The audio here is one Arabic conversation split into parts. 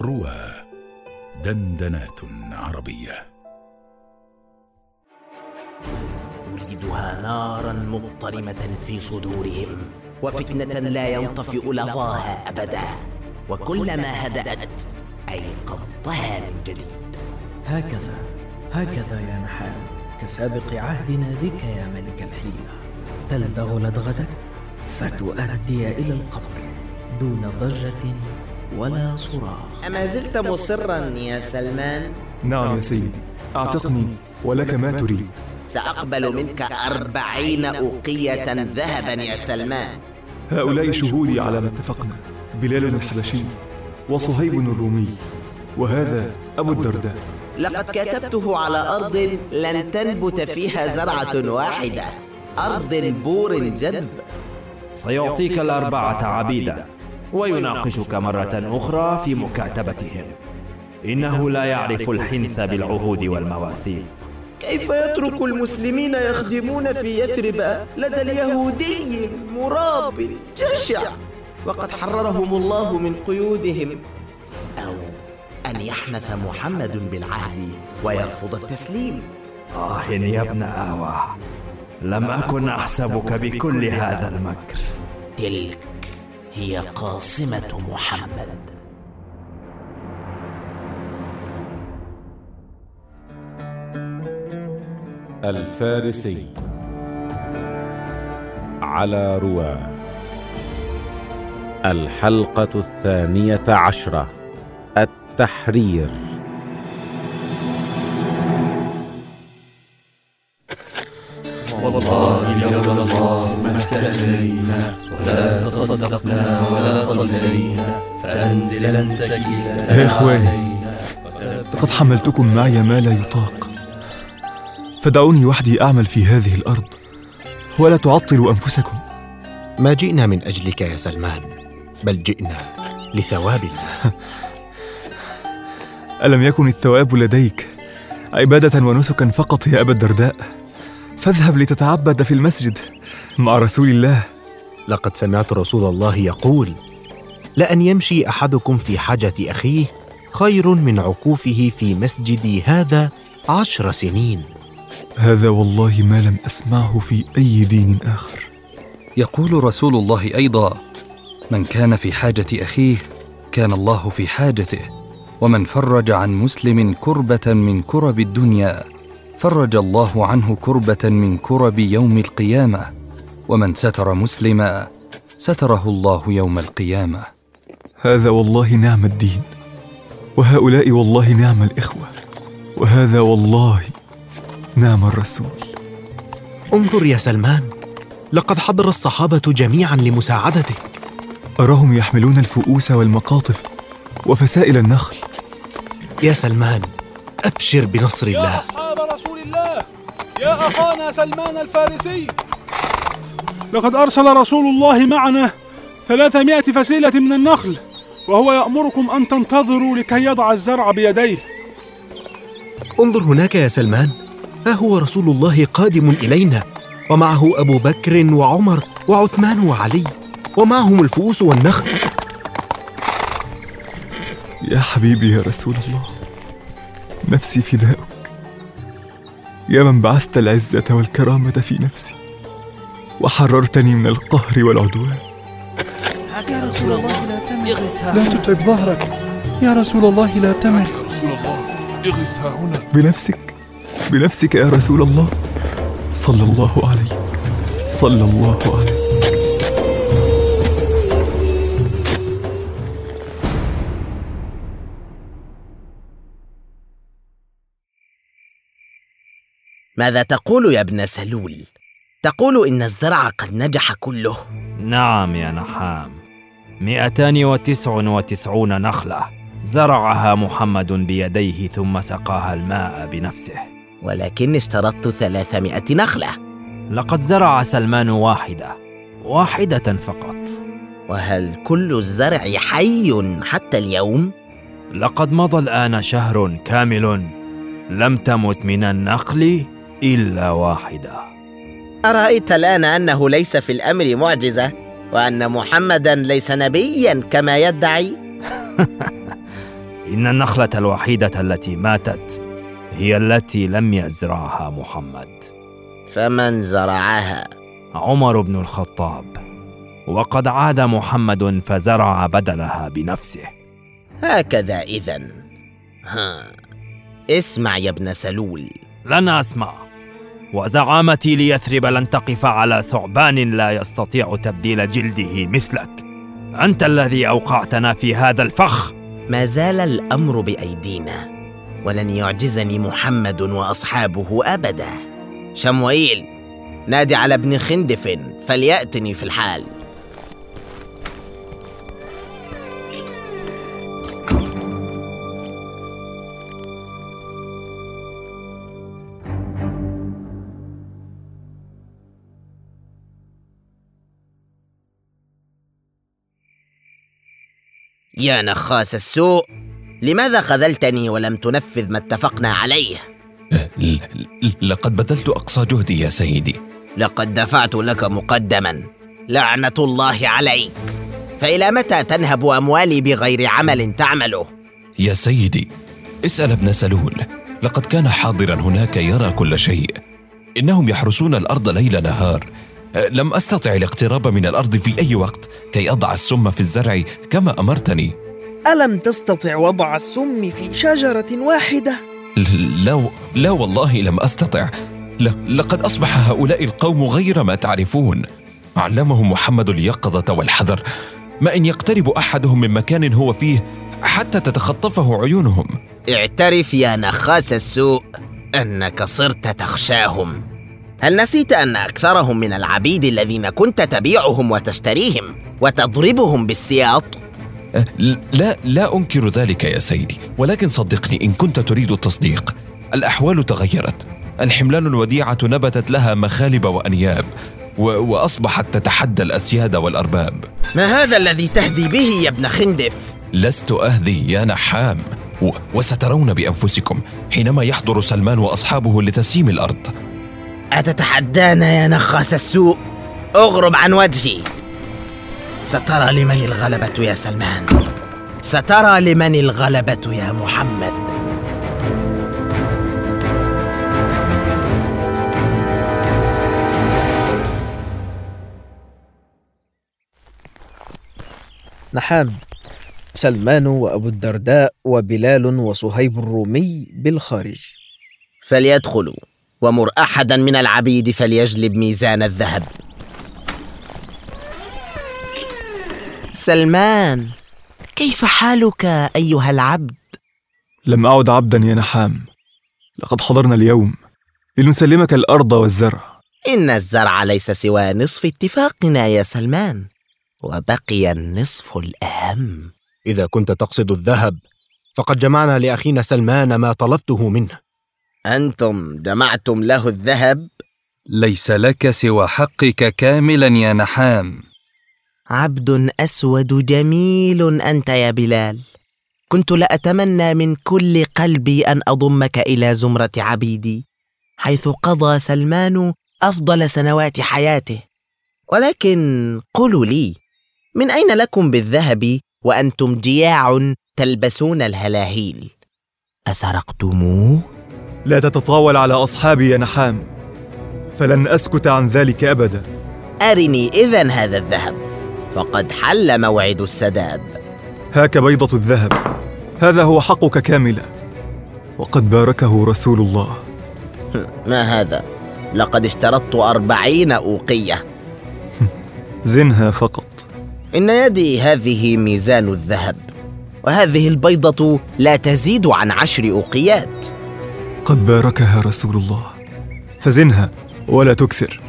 روى دندنات عربية. أريدها نارا مضطرمة في صدورهم وفتنة لا ينطفئ لظاها أبدا. وكلما هدأت أيقظتها من جديد. هكذا هكذا يا نحال كسابق عهدنا بك يا ملك الحيلة. تلدغ لدغتك؟ فتؤدي إلى القبر دون ضجة ولا صراخ. أما زلت مصرا يا سلمان؟ نعم يا سيدي. أعتقني ولك ما تريد. سأقبل منك أربعين أوقية ذهبا يا سلمان. هؤلاء شهودي على ما اتفقنا بلال الحبشي وصهيب الرومي وهذا أبو الدرداء. لقد كتبته على أرض لن تنبت فيها زرعة واحدة أرض بور جدب سيعطيك الأربعة عبيدا. ويناقشك مرة أخرى في مكاتبتهم. إنه لا يعرف الحنث بالعهود والمواثيق. كيف يترك المسلمين يخدمون في يثرب لدى اليهودي مراب جشع؟ وقد حررهم الله من قيودهم. أو أن يحنث محمد بالعهد ويرفض التسليم. آه يا ابن آوى لم أكن أحسبك بكل هذا المكر. تلك هي قاصمة محمد. الفارسي. على رواه الحلقة الثانية عشرة. التحرير. والله لولا الله ما اهتدينا ولا تصدقنا ولا صلينا فأنزلا سكينة يا إخواني لقد حملتكم معي ما لا يطاق. فدعوني وحدي أعمل في هذه الأرض ولا تعطلوا أنفسكم. ما جئنا من أجلك يا سلمان بل جئنا لثواب الله. ألم يكن الثواب لديك عبادة ونسكا فقط يا أبا الدرداء؟ فاذهب لتتعبد في المسجد مع رسول الله. لقد سمعت رسول الله يقول لأن يمشي أحدكم في حاجة أخيه خير من عكوفه في مسجدي هذا عشر سنين. هذا والله ما لم أسمعه في أي دين آخر. يقول رسول الله أيضا من كان في حاجة أخيه كان الله في حاجته ومن فرج عن مسلم كربة من كرب الدنيا. فرج الله عنه كربة من كرب يوم القيامة ومن ستر مسلما ستره الله يوم القيامة. هذا والله نعم الدين وهؤلاء والله نعم الإخوة وهذا والله نعم الرسول. انظر يا سلمان لقد حضر الصحابة جميعا لمساعدتك. أراهم يحملون الفؤوس والمقاطف وفسائل النخل؟ يا سلمان أبشر بنصر الله. يا أصحاب رسول الله يا أخانا سلمان الفارسي. لقد أرسل رسول الله معنا ثلاثمائة فسيلة من النخل وهو يأمركم أن تنتظروا لكي يضع الزرع بيديه. انظر هناك يا سلمان. ها هو رسول الله قادم إلينا ومعه أبو بكر وعمر وعثمان وعلي ومعهم الفؤوس والنخل. يا حبيبي يا رسول الله. نفسي فداؤك يا من بعثت العزة والكرامة في نفسي وحررتني من القهر والعدوان. يا رسول الله لا تمل لا تتعب ظهرك. يا رسول الله لا تمل يا رسول الله اغرس ها هنا. بنفسك بنفسك يا رسول الله. صلى الله عليك. صلى الله عليك. ماذا تقول يا ابن سلول؟ تقول إن الزرع قد نجح كله. نعم يا نحام. مئتان وتسع وتسعون نخلة. زرعها محمد بيديه ثم سقاها الماء بنفسه. ولكن اشترطت ثلاثمائة نخلة. لقد زرع سلمان واحدة. واحدة فقط. وهل كل الزرع حي حتى اليوم؟ لقد مضى الآن شهر كامل لم تمت من النخل إلا واحدة. أرأيت الآن أنه ليس في الأمر معجزة وأن محمدا ليس نبيا كما يدعي؟ إن النخلة الوحيدة التي ماتت هي التي لم يزرعها محمد. فمن زرعها؟ عمر بن الخطاب. وقد عاد محمد فزرع بدلها بنفسه. هكذا إذا ها اسمع يا ابن سلول. لن أسمع. وزعامتي ليثرب لن تقف على ثعبان لا يستطيع تبديل جلده مثلك. أنت الذي أوقعتنا في هذا الفخ. ما زال الأمر بأيدينا ولن يعجزني محمد وأصحابه أبدا. شموئيل نادي على ابن خندف فليأتني في الحال. يا نخاس السوء لماذا خذلتني ولم تنفذ ما اتفقنا عليه؟ ل- لقد بذلت أقصى جهدي يا سيدي. لقد دفعت لك مقدما لعنة الله عليك. فإلى متى تنهب أموالي بغير عمل تعمله؟ يا سيدي اسأل ابن سلول. لقد كان حاضرا هناك يرى كل شيء. إنهم يحرسون الأرض ليل نهار. أه، لم أستطع الاقتراب من الأرض في أي وقت كي أضع السم في الزرع كما أمرتني. ألم تستطع وضع السم في شجرة واحدة؟ لا لا والله لم أستطع. ل- لقد أصبح هؤلاء القوم غير ما تعرفون. علمهم محمد اليقظة والحذر. ما إن يقترب أحدهم من مكان هو فيه حتى تتخطفه عيونهم. اعترف يا نخاس السوء إنك صرت تخشاهم. هل نسيت أن أكثرهم من العبيد الذين كنت تبيعهم وتشتريهم وتضربهم بالسياط؟ أه، لا لا أنكر ذلك يا سيدي ولكن صدقني إن كنت تريد التصديق. الأحوال تغيرت. الحملان الوديعة نبتت لها مخالب وأنياب و- وأصبحت تتحدى الأسياد والأرباب. ما هذا الذي تهدي به يا ابن خندف؟ لست أهذي يا نحام و- وسترون بأنفسكم حينما يحضر سلمان وأصحابه لتسييم الأرض. أتتحدانا يا نخاس السوء؟ أغرب عن وجهي. سترى لمن الغلبة يا سلمان. سترى لمن الغلبة يا محمد. نحام سلمان وأبو الدرداء وبلال وصهيب الرومي بالخارج. فليدخلوا. ومر أحدا من العبيد فليجلب ميزان الذهب. سلمان كيف حالك أيها العبد؟ لم أعد عبدا يا نحام. لقد حضرنا اليوم لنسلمك الأرض والزرع. إن الزرع ليس سوى نصف اتفاقنا يا سلمان وبقي النصف الأهم. إذا كنت تقصد الذهب فقد جمعنا لأخينا سلمان ما طلبته منه. أنتم جمعتم له الذهب؟ ليس لك سوى حقك كاملا يا نحام. عبد أسود جميل أنت يا بلال. كنت لاتمنى من كل قلبي أن أضمك إلى زمرة عبيدي حيث قضى سلمان أفضل سنوات حياته. ولكن قولوا لي من أين لكم بالذهب وأنتم جياع تلبسون الهلاهيل؟ أسرقتموه؟ لا تتطاول على أصحابي يا نحام. فلن أسكت عن ذلك أبدا. أرني اذا هذا الذهب. فقد حل موعد السداد. هاك بيضة الذهب. هذا هو حقك كاملا. وقد باركه رسول الله. ما هذا؟ لقد اشترطت أربعين أوقية. زنها فقط. إن يدي هذه ميزان الذهب. وهذه البيضة لا تزيد عن عشر أوقيات. قد باركها رسول الله. فزنها ولا تكثر.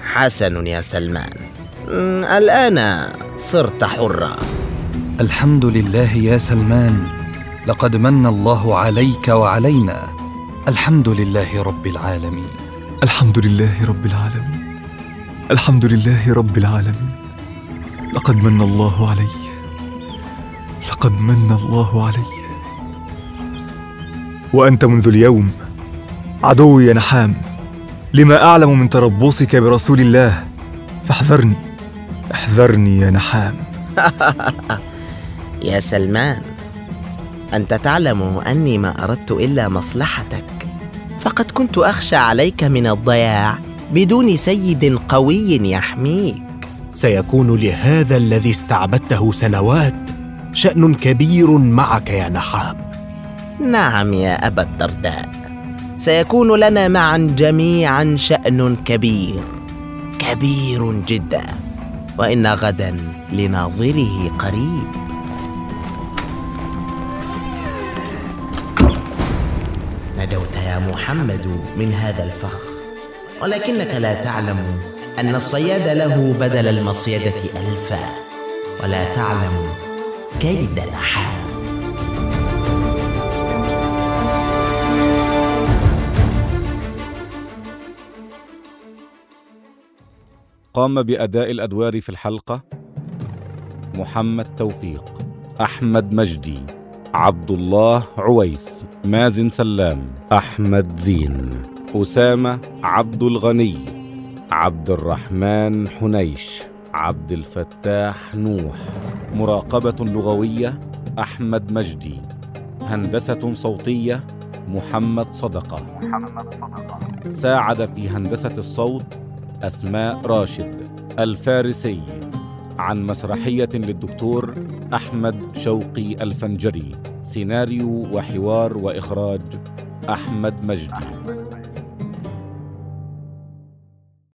حسن يا سلمان. م، الآن صرت حرا. الحمد لله يا سلمان. لقد من الله عليك وعلينا. الحمد لله رب العالمين. الحمد لله رب العالمين. الحمد لله رب العالمين. لقد من الله علي. لقد من الله علي. وأنت منذ اليوم عدوي يا نحام لما أعلم من تربصك برسول الله فاحذرني احذرني يا نحام. يا سلمان أنت تعلم أني ما أردت إلا مصلحتك فقد كنت أخشى عليك من الضياع بدون سيد قوي يحميك. سيكون لهذا الذي استعبدته سنوات شأن كبير معك يا نحام. نعم يا أبا الدرداء. سيكون لنا معا جميعا شأن كبير كبير جدا. وإن غدا لناظره قريب. نجوت يا محمد من هذا الفخ. ولكنك لا تعلم أن الصياد له بدل المصيدة الفا. ولا تعلم كيد نحام قام بأداء الأدوار في الحلقة محمد توفيق أحمد مجدي عبد الله عويس مازن سلام أحمد زين أسامة عبد الغني عبد الرحمن حنيش عبد الفتاح نوح. مراقبة لغوية أحمد مجدي. هندسة صوتية محمد صدقة. ساعد في هندسة الصوت أسماء راشد الفارسي عن مسرحية للدكتور أحمد شوقي الفنجري سيناريو وحوار وإخراج أحمد مجدي.